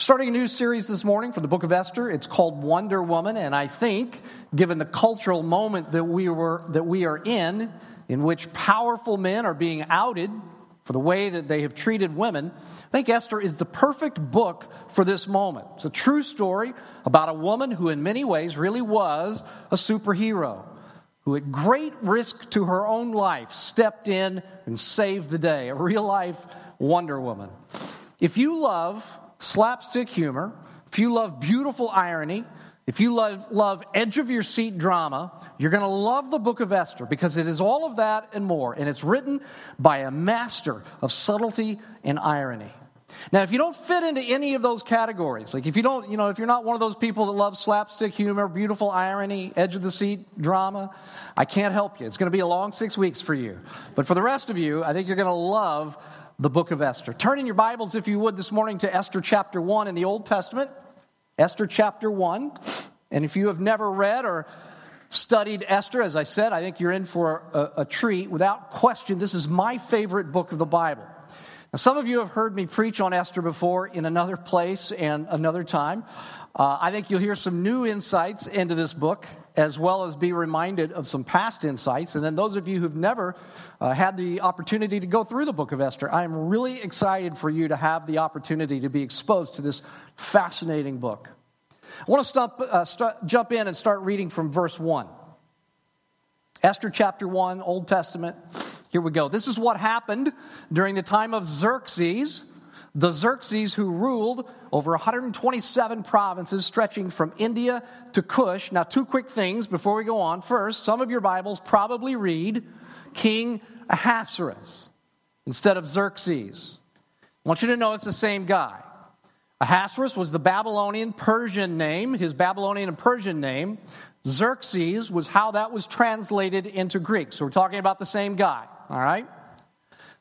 Starting a new series this morning for the book of Esther. It's called Wonder Woman, and I think, given the cultural moment that we, were, that we are in, in which powerful men are being outed for the way that they have treated women, I think Esther is the perfect book for this moment. It's a true story about a woman who, in many ways, really was a superhero, who, at great risk to her own life, stepped in and saved the day. A real life Wonder Woman. If you love slapstick humor, if you love beautiful irony, if you love, love edge of your seat drama, you're going to love the book of Esther because it is all of that and more. And it's written by a master of subtlety and irony. Now, if you don't fit into any of those categories, like if you don't, you know, if you're not one of those people that love slapstick humor, beautiful irony, edge of the seat drama, I can't help you. It's going to be a long six weeks for you. But for the rest of you, I think you're going to love the book of Esther. Turn in your Bibles, if you would, this morning to Esther chapter 1 in the Old Testament. Esther chapter 1. And if you have never read or studied Esther, as I said, I think you're in for a, a, treat. Without question, this is my favorite book of the Bible. Now, some of you have heard me preach on Esther before in another place and another time. Uh, I think you'll hear some new insights into this book, as well as be reminded of some past insights. And then, those of you who've never uh, had the opportunity to go through the book of Esther, I am really excited for you to have the opportunity to be exposed to this fascinating book. I want to stop, uh, start, jump in and start reading from verse 1. Esther chapter 1, Old Testament. Here we go. This is what happened during the time of Xerxes, the Xerxes who ruled over 127 provinces stretching from India to Cush. Now, two quick things before we go on. First, some of your Bibles probably read King Ahasuerus instead of Xerxes. I want you to know it's the same guy. Ahasuerus was the Babylonian Persian name, his Babylonian and Persian name. Xerxes was how that was translated into Greek. So we're talking about the same guy, all right?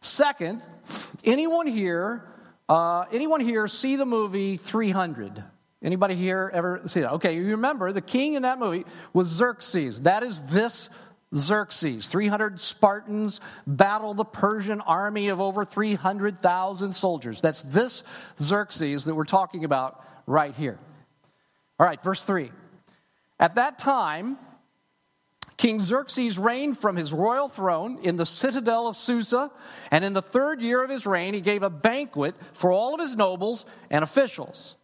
Second, anyone here, uh, anyone here see the movie 300? Anybody here ever see that? Okay, you remember the king in that movie was Xerxes. That is this Xerxes. 300 Spartans battle the Persian army of over 300,000 soldiers. That's this Xerxes that we're talking about right here. All right, verse 3. At that time, King Xerxes reigned from his royal throne in the citadel of Susa, and in the third year of his reign, he gave a banquet for all of his nobles and officials.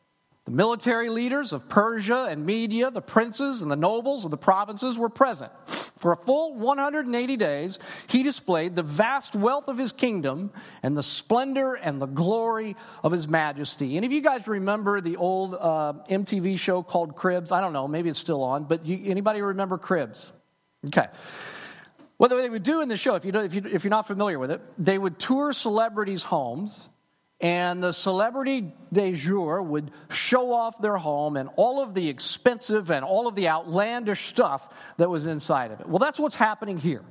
The military leaders of Persia and Media, the princes and the nobles of the provinces were present. For a full 180 days, he displayed the vast wealth of his kingdom and the splendor and the glory of his majesty. Any of you guys remember the old uh, MTV show called Cribs? I don't know, maybe it's still on, but you, anybody remember Cribs? Okay. What they would do in the show, if, you if, you, if you're not familiar with it, they would tour celebrities' homes and the celebrity de jour would show off their home and all of the expensive and all of the outlandish stuff that was inside of it. Well, that's what's happening here.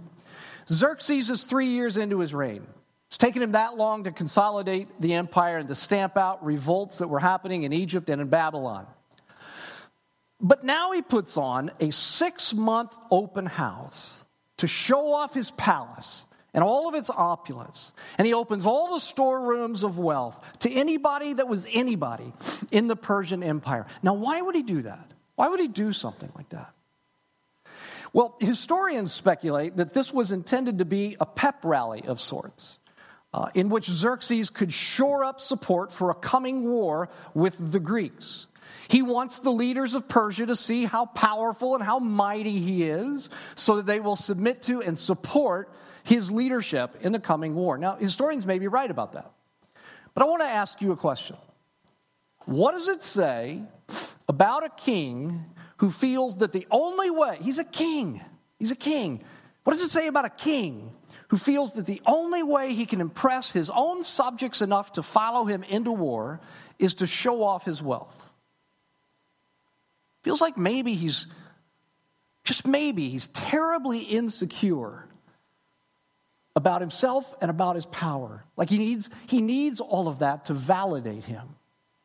Xerxes is three years into his reign. It's taken him that long to consolidate the empire and to stamp out revolts that were happening in Egypt and in Babylon. But now he puts on a six month open house to show off his palace and all of its opulence. And he opens all the storerooms of wealth to anybody that was anybody in the Persian Empire. Now, why would he do that? Why would he do something like that? Well, historians speculate that this was intended to be a pep rally of sorts. Uh, in which Xerxes could shore up support for a coming war with the Greeks. He wants the leaders of Persia to see how powerful and how mighty he is so that they will submit to and support his leadership in the coming war. Now, historians may be right about that. But I want to ask you a question. What does it say about a king who feels that the only way, he's a king, he's a king. What does it say about a king who feels that the only way he can impress his own subjects enough to follow him into war is to show off his wealth? Feels like maybe he's, just maybe, he's terribly insecure about himself and about his power. Like he needs, he needs all of that to validate him,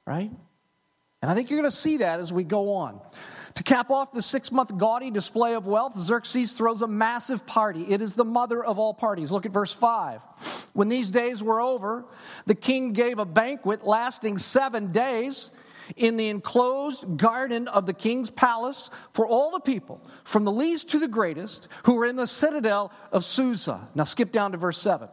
right? And I think you're going to see that as we go on. To cap off the six month gaudy display of wealth, Xerxes throws a massive party. It is the mother of all parties. Look at verse 5. When these days were over, the king gave a banquet lasting seven days in the enclosed garden of the king's palace for all the people, from the least to the greatest, who were in the citadel of Susa. Now skip down to verse 7.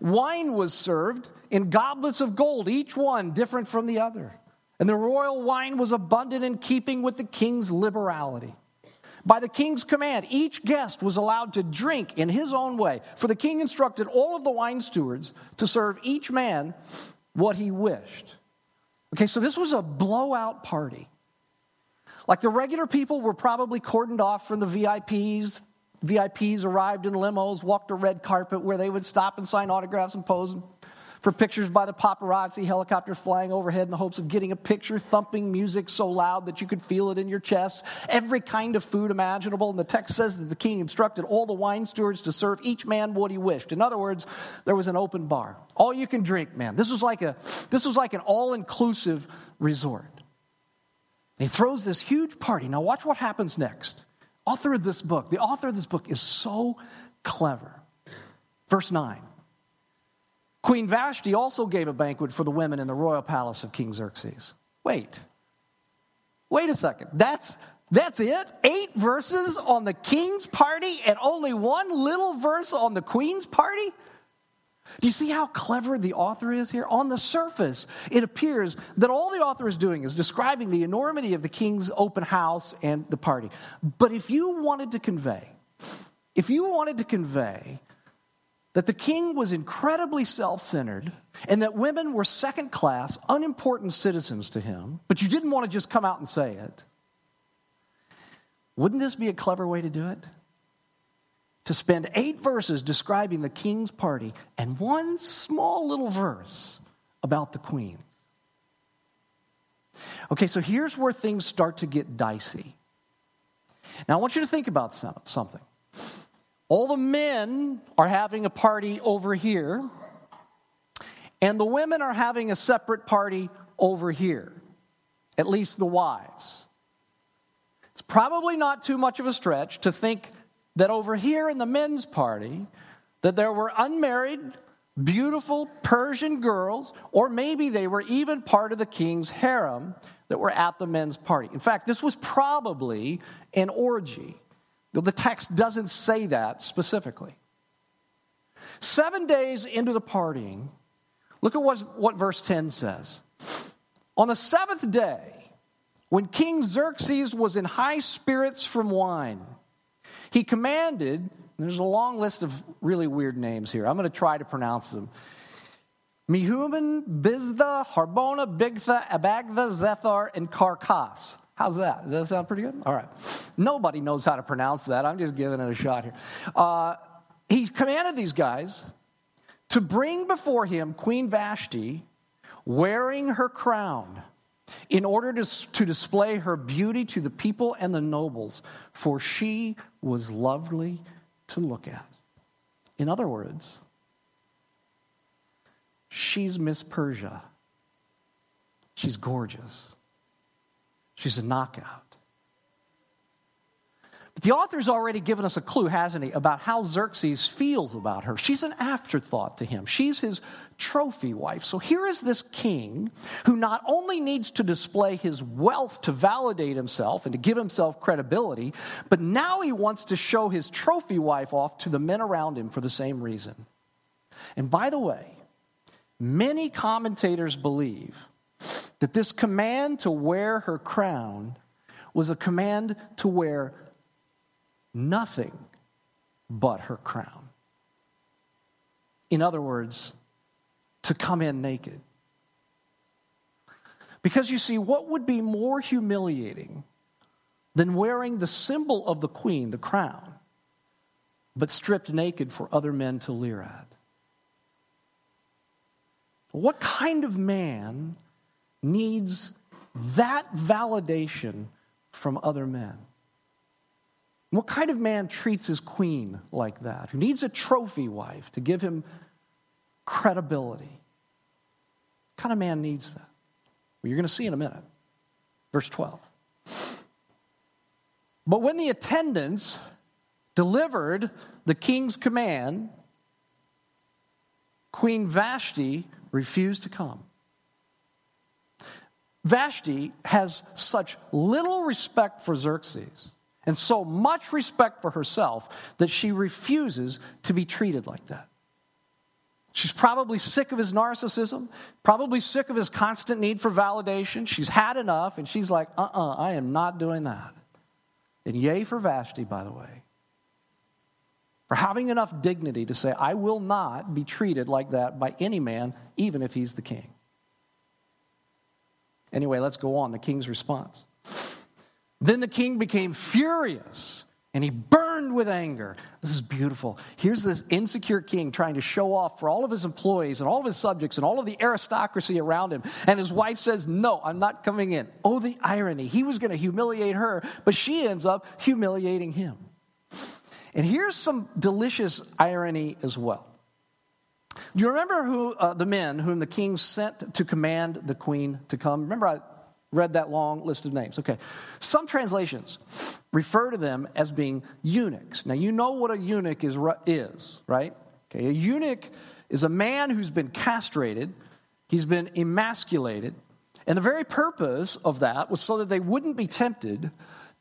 Wine was served in goblets of gold, each one different from the other. And the royal wine was abundant in keeping with the king's liberality. By the king's command, each guest was allowed to drink in his own way, for the king instructed all of the wine stewards to serve each man what he wished. Okay, so this was a blowout party. Like the regular people were probably cordoned off from the VIPs. VIPs arrived in limos, walked a red carpet where they would stop and sign autographs and pose for pictures by the paparazzi, helicopters flying overhead in the hopes of getting a picture, thumping music so loud that you could feel it in your chest, every kind of food imaginable. And the text says that the king instructed all the wine stewards to serve each man what he wished. In other words, there was an open bar. All you can drink, man. This was like a this was like an all-inclusive resort. he throws this huge party. Now watch what happens next. Author of this book, the author of this book is so clever. Verse 9. Queen Vashti also gave a banquet for the women in the royal palace of King Xerxes. Wait. Wait a second. That's that's it? Eight verses on the king's party and only one little verse on the queen's party? Do you see how clever the author is here? On the surface, it appears that all the author is doing is describing the enormity of the king's open house and the party. But if you wanted to convey, if you wanted to convey that the king was incredibly self centered and that women were second class, unimportant citizens to him, but you didn't want to just come out and say it. Wouldn't this be a clever way to do it? To spend eight verses describing the king's party and one small little verse about the queen. Okay, so here's where things start to get dicey. Now, I want you to think about something. All the men are having a party over here, and the women are having a separate party over here, at least the wives. It's probably not too much of a stretch to think that over here in the men's party, that there were unmarried, beautiful Persian girls, or maybe they were even part of the king's harem that were at the men's party. In fact, this was probably an orgy. The text doesn't say that specifically. Seven days into the partying, look at what, what verse 10 says. On the seventh day, when King Xerxes was in high spirits from wine, he commanded, there's a long list of really weird names here. I'm going to try to pronounce them. Mehuman, Biztha, Harbona, Bigtha, Abagtha, Zethar, and Karkas. How's that? Does that sound pretty good? All right. Nobody knows how to pronounce that. I'm just giving it a shot here. Uh, he commanded these guys to bring before him Queen Vashti wearing her crown in order to, to display her beauty to the people and the nobles, for she was lovely to look at. In other words, she's Miss Persia. She's gorgeous. She's a knockout. But the author's already given us a clue, hasn't he, about how Xerxes feels about her. She's an afterthought to him. She's his trophy wife. So here is this king who not only needs to display his wealth to validate himself and to give himself credibility, but now he wants to show his trophy wife off to the men around him for the same reason. And by the way, many commentators believe that this command to wear her crown was a command to wear nothing but her crown. In other words, to come in naked. Because you see, what would be more humiliating than wearing the symbol of the queen, the crown, but stripped naked for other men to leer at? What kind of man needs that validation from other men? What kind of man treats his queen like that? Who needs a trophy wife to give him credibility? What kind of man needs that? Well, you're going to see in a minute. Verse 12. But when the attendants delivered the king's command, Queen Vashti refused to come. Vashti has such little respect for Xerxes and so much respect for herself that she refuses to be treated like that. She's probably sick of his narcissism, probably sick of his constant need for validation. She's had enough, and she's like, uh uh-uh, uh I am not doing that. And yay for Vashti, by the way, for having enough dignity to say, I will not be treated like that by any man, even if he's the king. Anyway, let's go on. The king's response. Then the king became furious and he burned with anger. This is beautiful. Here's this insecure king trying to show off for all of his employees and all of his subjects and all of the aristocracy around him. And his wife says, No, I'm not coming in. Oh, the irony. He was going to humiliate her, but she ends up humiliating him. And here's some delicious irony as well. Do you remember who uh, the men whom the king sent to command the queen to come? Remember, I read that long list of names. Okay. Some translations refer to them as being eunuchs. Now, you know what a eunuch is, is right? Okay. A eunuch is a man who's been castrated, he's been emasculated, and the very purpose of that was so that they wouldn't be tempted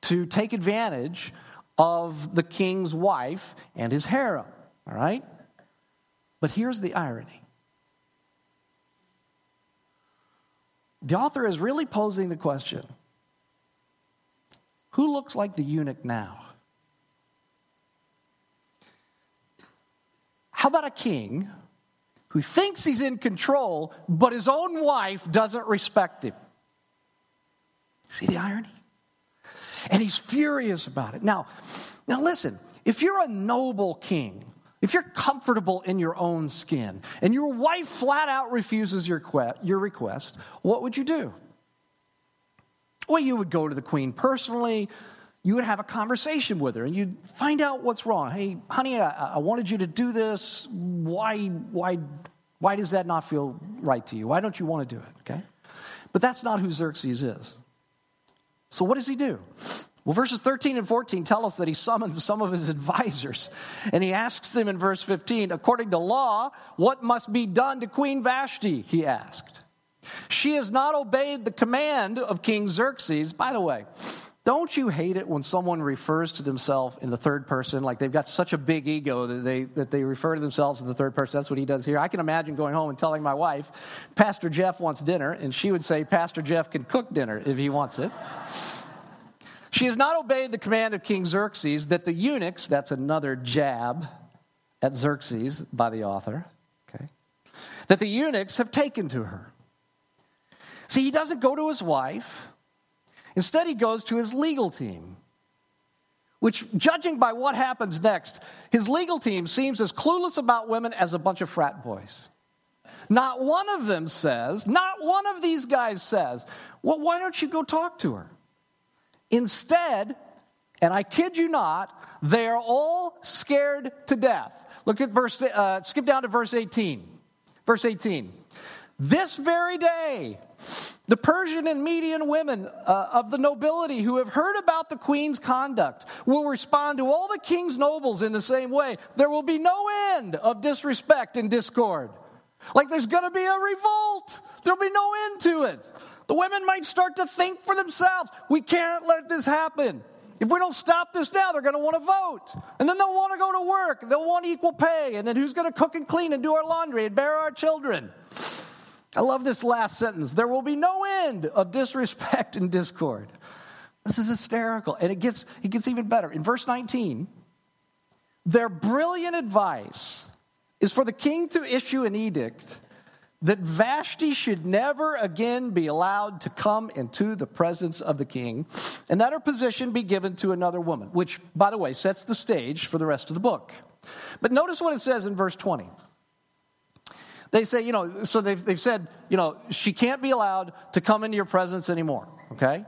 to take advantage of the king's wife and his harem. All right? But here's the irony The author is really posing the question who looks like the eunuch now? How about a king who thinks he's in control, but his own wife doesn't respect him? See the irony? And he's furious about it. Now, now listen, if you're a noble king, if you're comfortable in your own skin and your wife flat out refuses your, your request, what would you do? Well, you would go to the queen personally. You would have a conversation with her and you'd find out what's wrong. Hey, honey, I, I wanted you to do this. Why, why, why does that not feel right to you? Why don't you want to do it? Okay? But that's not who Xerxes is. So, what does he do? Well, verses 13 and 14 tell us that he summons some of his advisors and he asks them in verse 15, according to law, what must be done to Queen Vashti? He asked. She has not obeyed the command of King Xerxes. By the way, don't you hate it when someone refers to themselves in the third person? Like they've got such a big ego that they, that they refer to themselves in the third person. That's what he does here. I can imagine going home and telling my wife, Pastor Jeff wants dinner, and she would say, Pastor Jeff can cook dinner if he wants it. She has not obeyed the command of King Xerxes that the eunuchs, that's another jab at Xerxes by the author, okay, that the eunuchs have taken to her. See, he doesn't go to his wife. Instead, he goes to his legal team, which, judging by what happens next, his legal team seems as clueless about women as a bunch of frat boys. Not one of them says, not one of these guys says, well, why don't you go talk to her? Instead, and I kid you not, they are all scared to death. Look at verse, uh, skip down to verse 18. Verse 18. This very day, the Persian and Median women uh, of the nobility who have heard about the queen's conduct will respond to all the king's nobles in the same way. There will be no end of disrespect and discord. Like there's going to be a revolt, there'll be no end to it. The women might start to think for themselves. We can't let this happen. If we don't stop this now, they're going to want to vote. And then they'll want to go to work. They'll want equal pay. And then who's going to cook and clean and do our laundry and bear our children? I love this last sentence. There will be no end of disrespect and discord. This is hysterical. And it gets, it gets even better. In verse 19, their brilliant advice is for the king to issue an edict that Vashti should never again be allowed to come into the presence of the king, and that her position be given to another woman, which, by the way, sets the stage for the rest of the book. But notice what it says in verse 20. They say, you know, so they've, they've said, you know, she can't be allowed to come into your presence anymore, okay?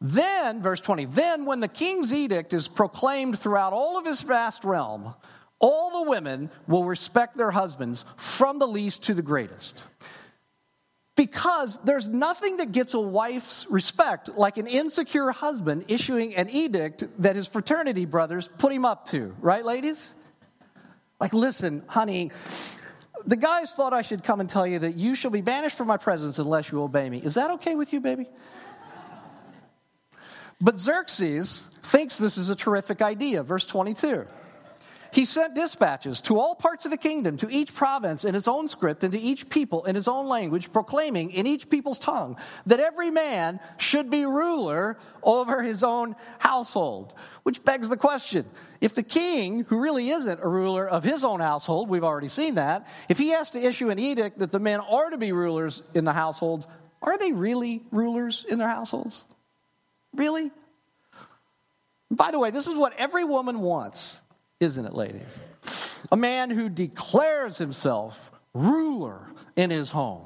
Then, verse 20, then when the king's edict is proclaimed throughout all of his vast realm, all the women will respect their husbands from the least to the greatest. Because there's nothing that gets a wife's respect like an insecure husband issuing an edict that his fraternity brothers put him up to, right, ladies? Like, listen, honey, The guys thought I should come and tell you that you shall be banished from my presence unless you obey me. Is that okay with you, baby? But Xerxes thinks this is a terrific idea. Verse 22. He sent dispatches to all parts of the kingdom, to each province in its own script, and to each people in its own language, proclaiming in each people's tongue that every man should be ruler over his own household. Which begs the question if the king, who really isn't a ruler of his own household, we've already seen that, if he has to issue an edict that the men are to be rulers in the households, are they really rulers in their households? Really? By the way, this is what every woman wants, isn't it, ladies? A man who declares himself ruler in his home.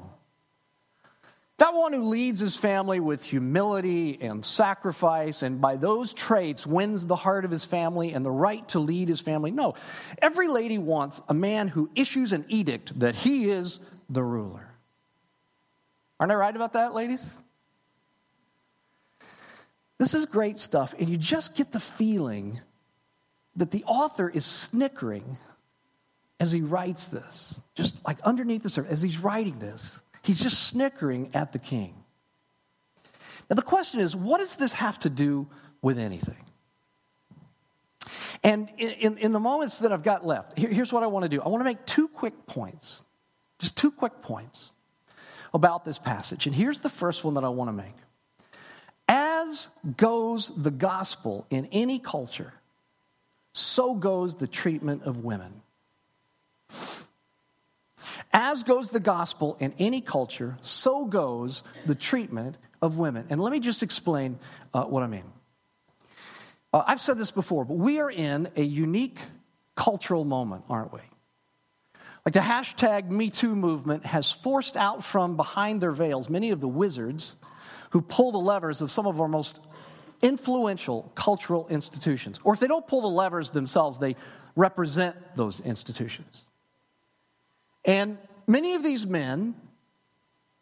That one who leads his family with humility and sacrifice, and by those traits wins the heart of his family and the right to lead his family. No, every lady wants a man who issues an edict that he is the ruler. Aren't I right about that, ladies? This is great stuff, and you just get the feeling that the author is snickering as he writes this. Just like underneath the surface, as he's writing this, he's just snickering at the king. Now, the question is what does this have to do with anything? And in, in, the moments that I've got left, here, here's what I want to do I want to make two quick points, just two quick points about this passage. And here's the first one that I want to make. As goes the gospel in any culture, so goes the treatment of women. As goes the gospel in any culture, so goes the treatment of women. And let me just explain uh, what I mean. Uh, I've said this before, but we are in a unique cultural moment, aren't we? Like the hashtag MeToo movement has forced out from behind their veils many of the wizards who pull the levers of some of our most influential cultural institutions. Or if they don't pull the levers themselves, they represent those institutions. And many of these men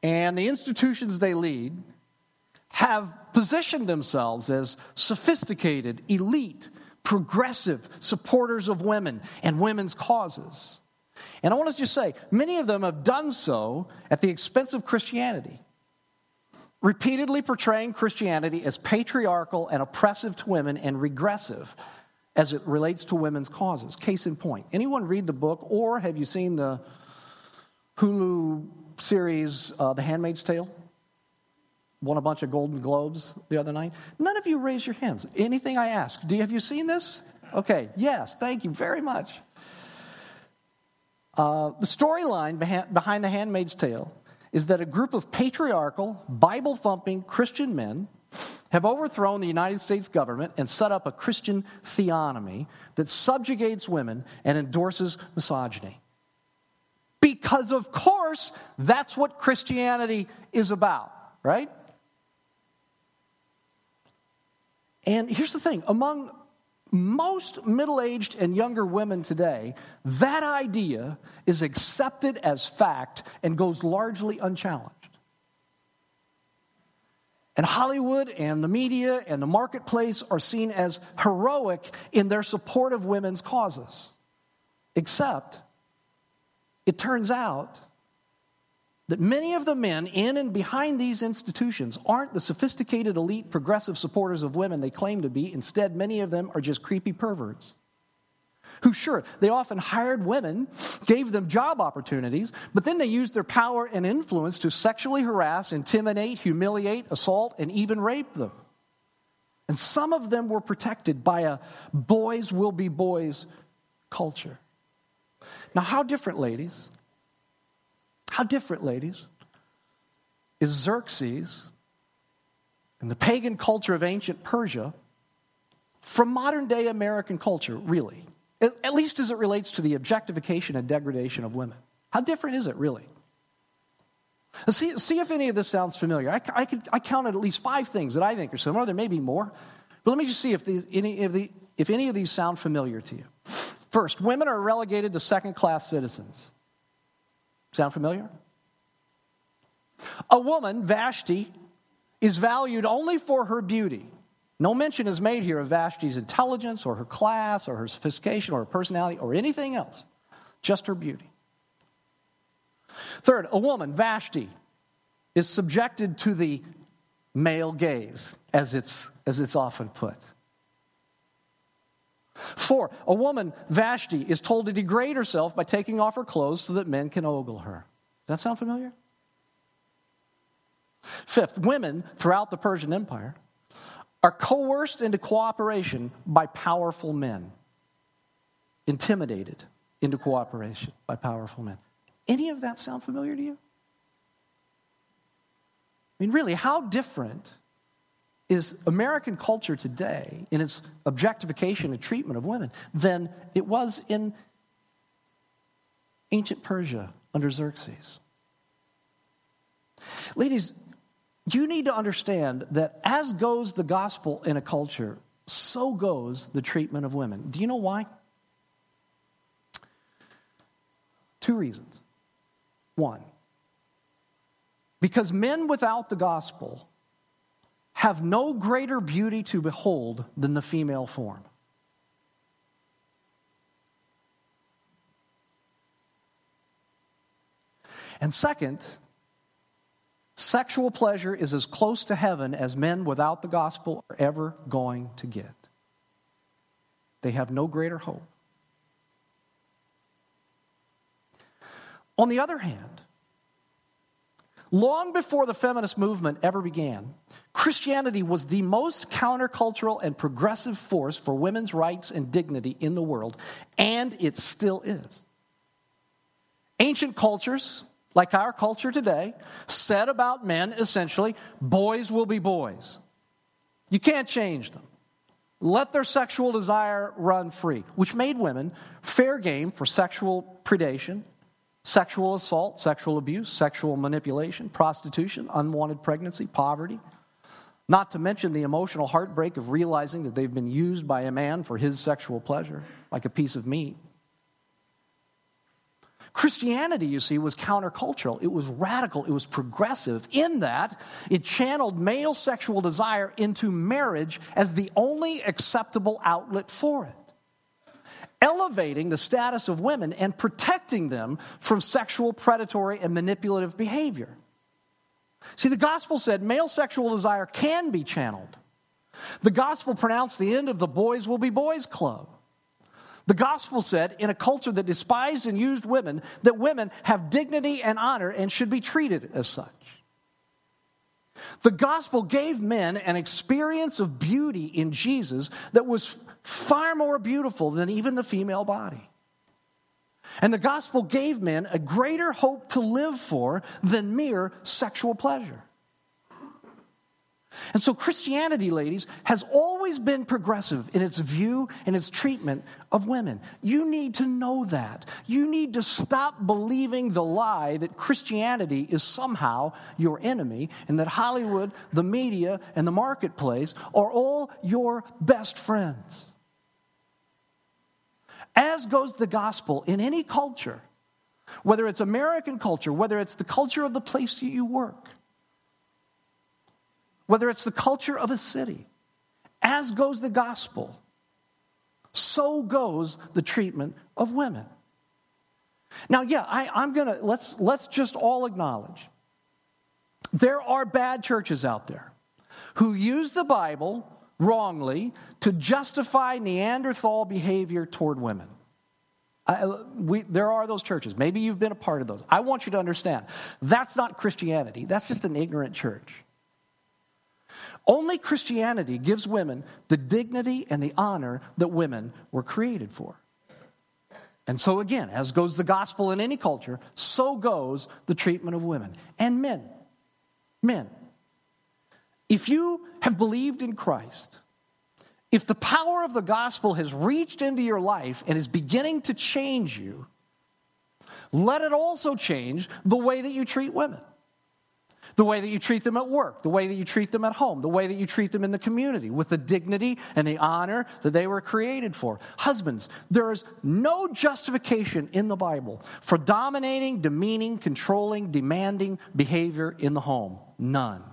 and the institutions they lead have positioned themselves as sophisticated, elite, progressive supporters of women and women's causes. And I want to just say, many of them have done so at the expense of Christianity, repeatedly portraying Christianity as patriarchal and oppressive to women and regressive as it relates to women's causes. Case in point. Anyone read the book or have you seen the Hulu series, uh, The Handmaid's Tale? Won a bunch of Golden Globes the other night. None of you raise your hands. Anything I ask, do you, have you seen this? Okay, yes, thank you very much. Uh, the storyline behind The Handmaid's Tale is that a group of patriarchal, Bible thumping Christian men have overthrown the United States government and set up a Christian theonomy that subjugates women and endorses misogyny. Because, of course, that's what Christianity is about, right? And here's the thing among most middle aged and younger women today, that idea is accepted as fact and goes largely unchallenged. And Hollywood and the media and the marketplace are seen as heroic in their support of women's causes. Except, it turns out that many of the men in and behind these institutions aren't the sophisticated, elite, progressive supporters of women they claim to be. Instead, many of them are just creepy perverts. Who, sure, they often hired women, gave them job opportunities, but then they used their power and influence to sexually harass, intimidate, humiliate, assault, and even rape them. And some of them were protected by a boys will be boys culture. Now, how different, ladies, how different, ladies, is Xerxes and the pagan culture of ancient Persia from modern day American culture, really? At least as it relates to the objectification and degradation of women. How different is it, really? See, see if any of this sounds familiar. I, I, could, I counted at least five things that I think are similar. There may be more. But let me just see if, these, any, of the, if any of these sound familiar to you. First, women are relegated to second class citizens. Sound familiar? A woman, Vashti, is valued only for her beauty. No mention is made here of Vashti's intelligence or her class or her sophistication or her personality or anything else, just her beauty. Third, a woman, Vashti, is subjected to the male gaze, as it's, as it's often put. Four, a woman, Vashti, is told to degrade herself by taking off her clothes so that men can ogle her. Does that sound familiar? Fifth, women throughout the Persian Empire are coerced into cooperation by powerful men, intimidated into cooperation by powerful men. Any of that sound familiar to you? I mean, really, how different is American culture today in its objectification and treatment of women than it was in ancient Persia under Xerxes? Ladies, you need to understand that as goes the gospel in a culture, so goes the treatment of women. Do you know why? Two reasons. One, because men without the gospel have no greater beauty to behold than the female form. And second, sexual pleasure is as close to heaven as men without the gospel are ever going to get. They have no greater hope. On the other hand, long before the feminist movement ever began, Christianity was the most countercultural and progressive force for women's rights and dignity in the world, and it still is. Ancient cultures, like our culture today, said about men essentially boys will be boys. You can't change them. Let their sexual desire run free, which made women fair game for sexual predation sexual assault, sexual abuse, sexual manipulation, prostitution, unwanted pregnancy, poverty. Not to mention the emotional heartbreak of realizing that they've been used by a man for his sexual pleasure, like a piece of meat. Christianity, you see, was countercultural. It was radical. It was progressive in that it channeled male sexual desire into marriage as the only acceptable outlet for it elevating the status of women and protecting them from sexual, predatory, and manipulative behavior. See, the gospel said male sexual desire can be channeled. The gospel pronounced the end of the boys will be boys club. The gospel said, in a culture that despised and used women, that women have dignity and honor and should be treated as such. The gospel gave men an experience of beauty in Jesus that was far more beautiful than even the female body. And the gospel gave men a greater hope to live for than mere sexual pleasure. And so, Christianity, ladies, has always been progressive in its view and its treatment of women. You need to know that. You need to stop believing the lie that Christianity is somehow your enemy and that Hollywood, the media, and the marketplace are all your best friends. As goes the gospel in any culture, whether it's American culture, whether it's the culture of the place that you work whether it's the culture of a city, as goes the gospel, so goes the treatment of women. Now, yeah, I, am gonna let's let's just all acknowledge there are bad churches out there who use the Bible wrongly to justify Neanderthal behavior toward women. I, we, there are those churches. Maybe you've been a part of those. I want you to understand that's not Christianity, that's just an ignorant church. Only Christianity gives women the dignity and the honor that women were created for. And so, again, as goes the gospel in any culture, so goes the treatment of women and men. Men. If you have believed in Christ, if the power of the gospel has reached into your life and is beginning to change you, let it also change the way that you treat women the way that you treat them at work, the way that you treat them at home, the way that you treat them in the community with the dignity and the honor that they were created for. Husbands, there is no justification in the Bible for dominating, demeaning, controlling, demanding behavior in the home. None.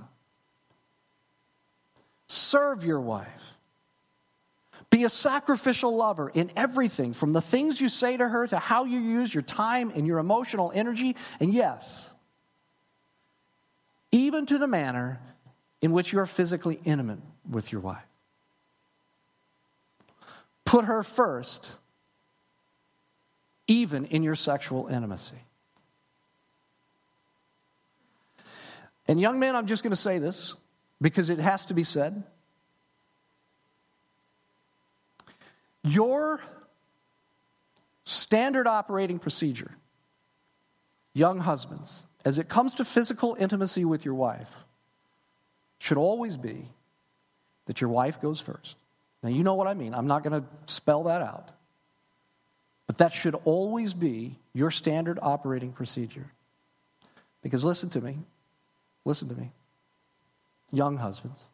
Serve your wife. Be a sacrificial lover in everything, from the things you say to her to how you use your time and your emotional energy. And yes, even to the manner in which you are physically intimate with your wife. Put her first, even in your sexual intimacy. And, young men, I'm just going to say this because it has to be said. Your standard operating procedure, young husbands, as it comes to physical intimacy with your wife, should always be that your wife goes first. Now, you know what I mean. I'm not going to spell that out. But that should always be your standard operating procedure. Because listen to me. Listen to me. Young husbands.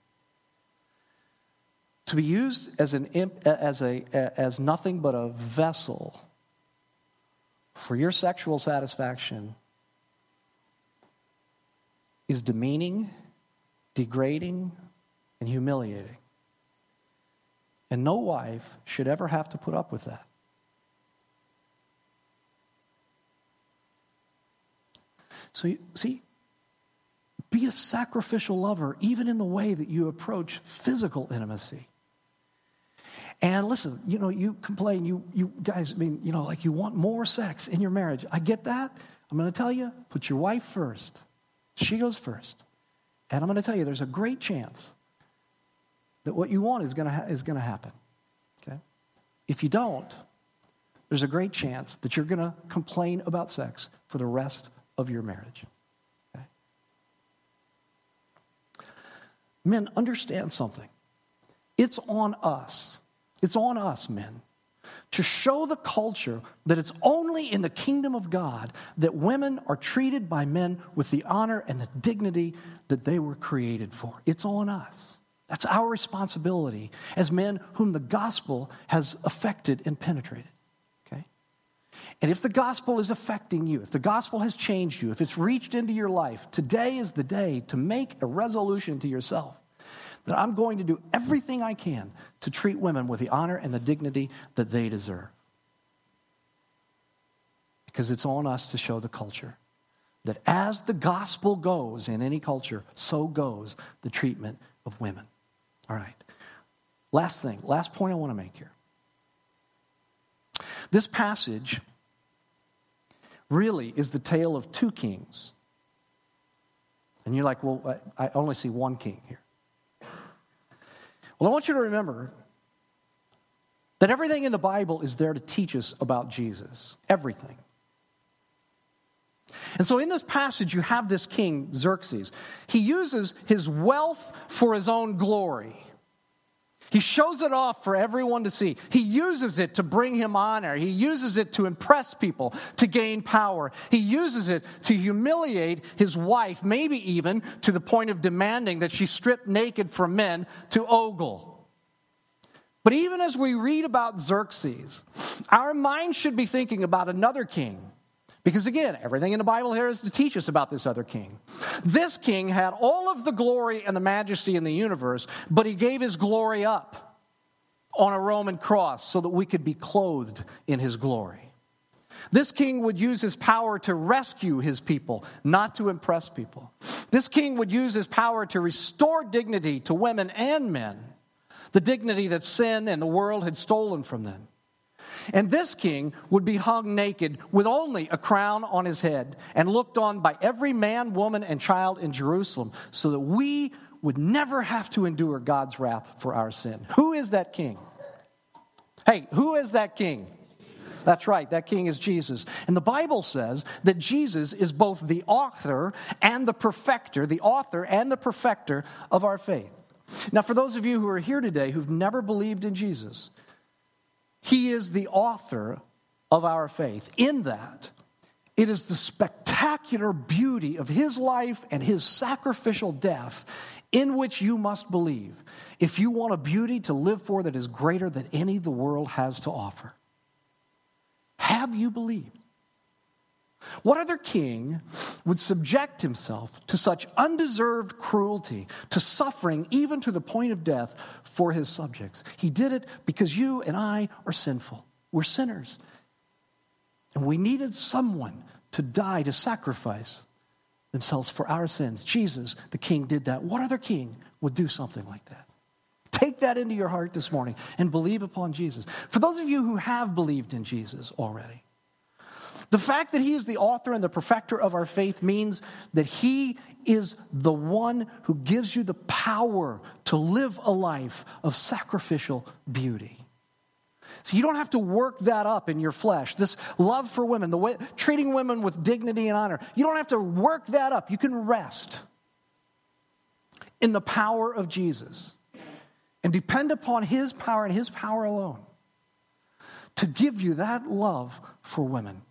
To be used as, an, as, a, as nothing but a vessel for your sexual satisfaction is demeaning, degrading, and humiliating. And no wife should ever have to put up with that. So, you, see, be a sacrificial lover, even in the way that you approach physical intimacy. And listen, you know, you complain, you, you guys, I mean, you know, like you want more sex in your marriage. I get that. I'm going to tell you, put your wife first. She goes first. And I'm going to tell you, there's a great chance that what you want is going ha- to happen. Okay? If you don't, there's a great chance that you're going to complain about sex for the rest of your marriage. Okay? Men, understand something. It's on us. It's on us, men, to show the culture that it's only in the kingdom of God that women are treated by men with the honor and the dignity that they were created for. It's on us. That's our responsibility as men whom the gospel has affected and penetrated. And if the gospel is affecting you, if the gospel has changed you, if it's reached into your life, today is the day to make a resolution to yourself that I'm going to do everything I can to treat women with the honor and the dignity that they deserve. Because it's on us to show the culture that as the gospel goes in any culture, so goes the treatment of women. All right. Last thing, last point I want to make here. This passage really is the tale of two kings. And you're like, well, I only see one king here. Well, I want you to remember that everything in the Bible is there to teach us about Jesus. Everything. And so in this passage, you have this king, Xerxes. He uses his wealth for his own glory. He shows it off for everyone to see. He uses it to bring him honor. He uses it to impress people, to gain power. He uses it to humiliate his wife, maybe even to the point of demanding that she strip naked for men to ogle. But even as we read about Xerxes, our mind should be thinking about another king because again, everything in the Bible here is to teach us about this other king. This king had all of the glory and the majesty in the universe, but he gave his glory up on a Roman cross so that we could be clothed in his glory. This king would use his power to rescue his people, not to impress people. This king would use his power to restore dignity to women and men, the dignity that sin and the world had stolen from them. And this king would be hung naked with only a crown on his head and looked on by every man, woman, and child in Jerusalem so that we would never have to endure God's wrath for our sin. Who is that king? Hey, who is that king? That's right, that king is Jesus. And the Bible says that Jesus is both the author and the perfecter, the author and the perfecter of our faith. Now, for those of you who are here today who've never believed in Jesus, he is the author of our faith. In that, it is the spectacular beauty of his life and his sacrificial death in which you must believe if you want a beauty to live for that is greater than any the world has to offer. Have you believed? What other king would subject himself to such undeserved cruelty, to suffering, even to the point of death for his subjects? He did it because you and I are sinful. We're sinners. And we needed someone to die, to sacrifice themselves for our sins. Jesus, the king, did that. What other king would do something like that? Take that into your heart this morning and believe upon Jesus. For those of you who have believed in Jesus already, the fact that he is the author and the perfecter of our faith means that he is the one who gives you the power to live a life of sacrificial beauty. So you don't have to work that up in your flesh. This love for women, the way treating women with dignity and honor, you don't have to work that up. You can rest in the power of Jesus and depend upon his power and his power alone to give you that love for women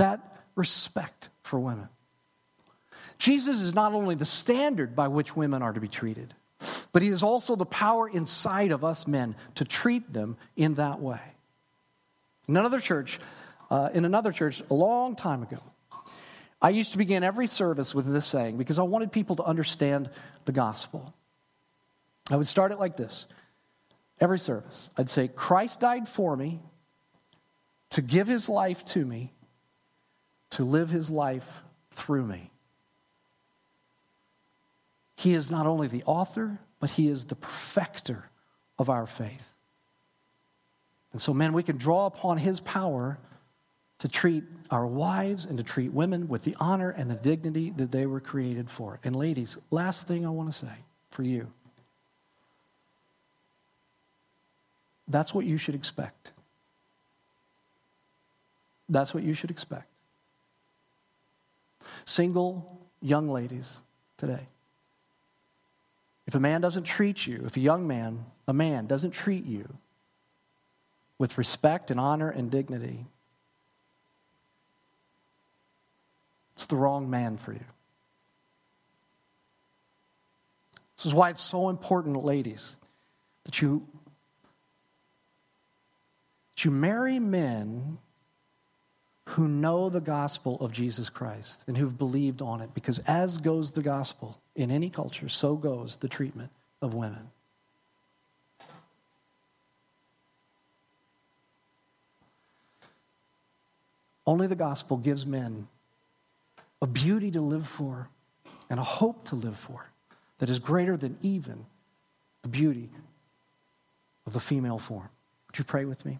that respect for women. Jesus is not only the standard by which women are to be treated, but he is also the power inside of us men to treat them in that way. In another church, uh, in another church a long time ago, I used to begin every service with this saying because I wanted people to understand the gospel. I would start it like this every service. I'd say, Christ died for me to give his life to me to live his life through me. He is not only the author, but he is the perfecter of our faith. And so, men, we can draw upon his power to treat our wives and to treat women with the honor and the dignity that they were created for. And, ladies, last thing I want to say for you that's what you should expect. That's what you should expect single young ladies today. If a man doesn't treat you, if a young man, a man, doesn't treat you with respect and honor and dignity, it's the wrong man for you. This is why it's so important, ladies, that you, that you marry men who know the gospel of Jesus Christ and who've believed on it. Because as goes the gospel in any culture, so goes the treatment of women. Only the gospel gives men a beauty to live for and a hope to live for that is greater than even the beauty of the female form. Would you pray with me?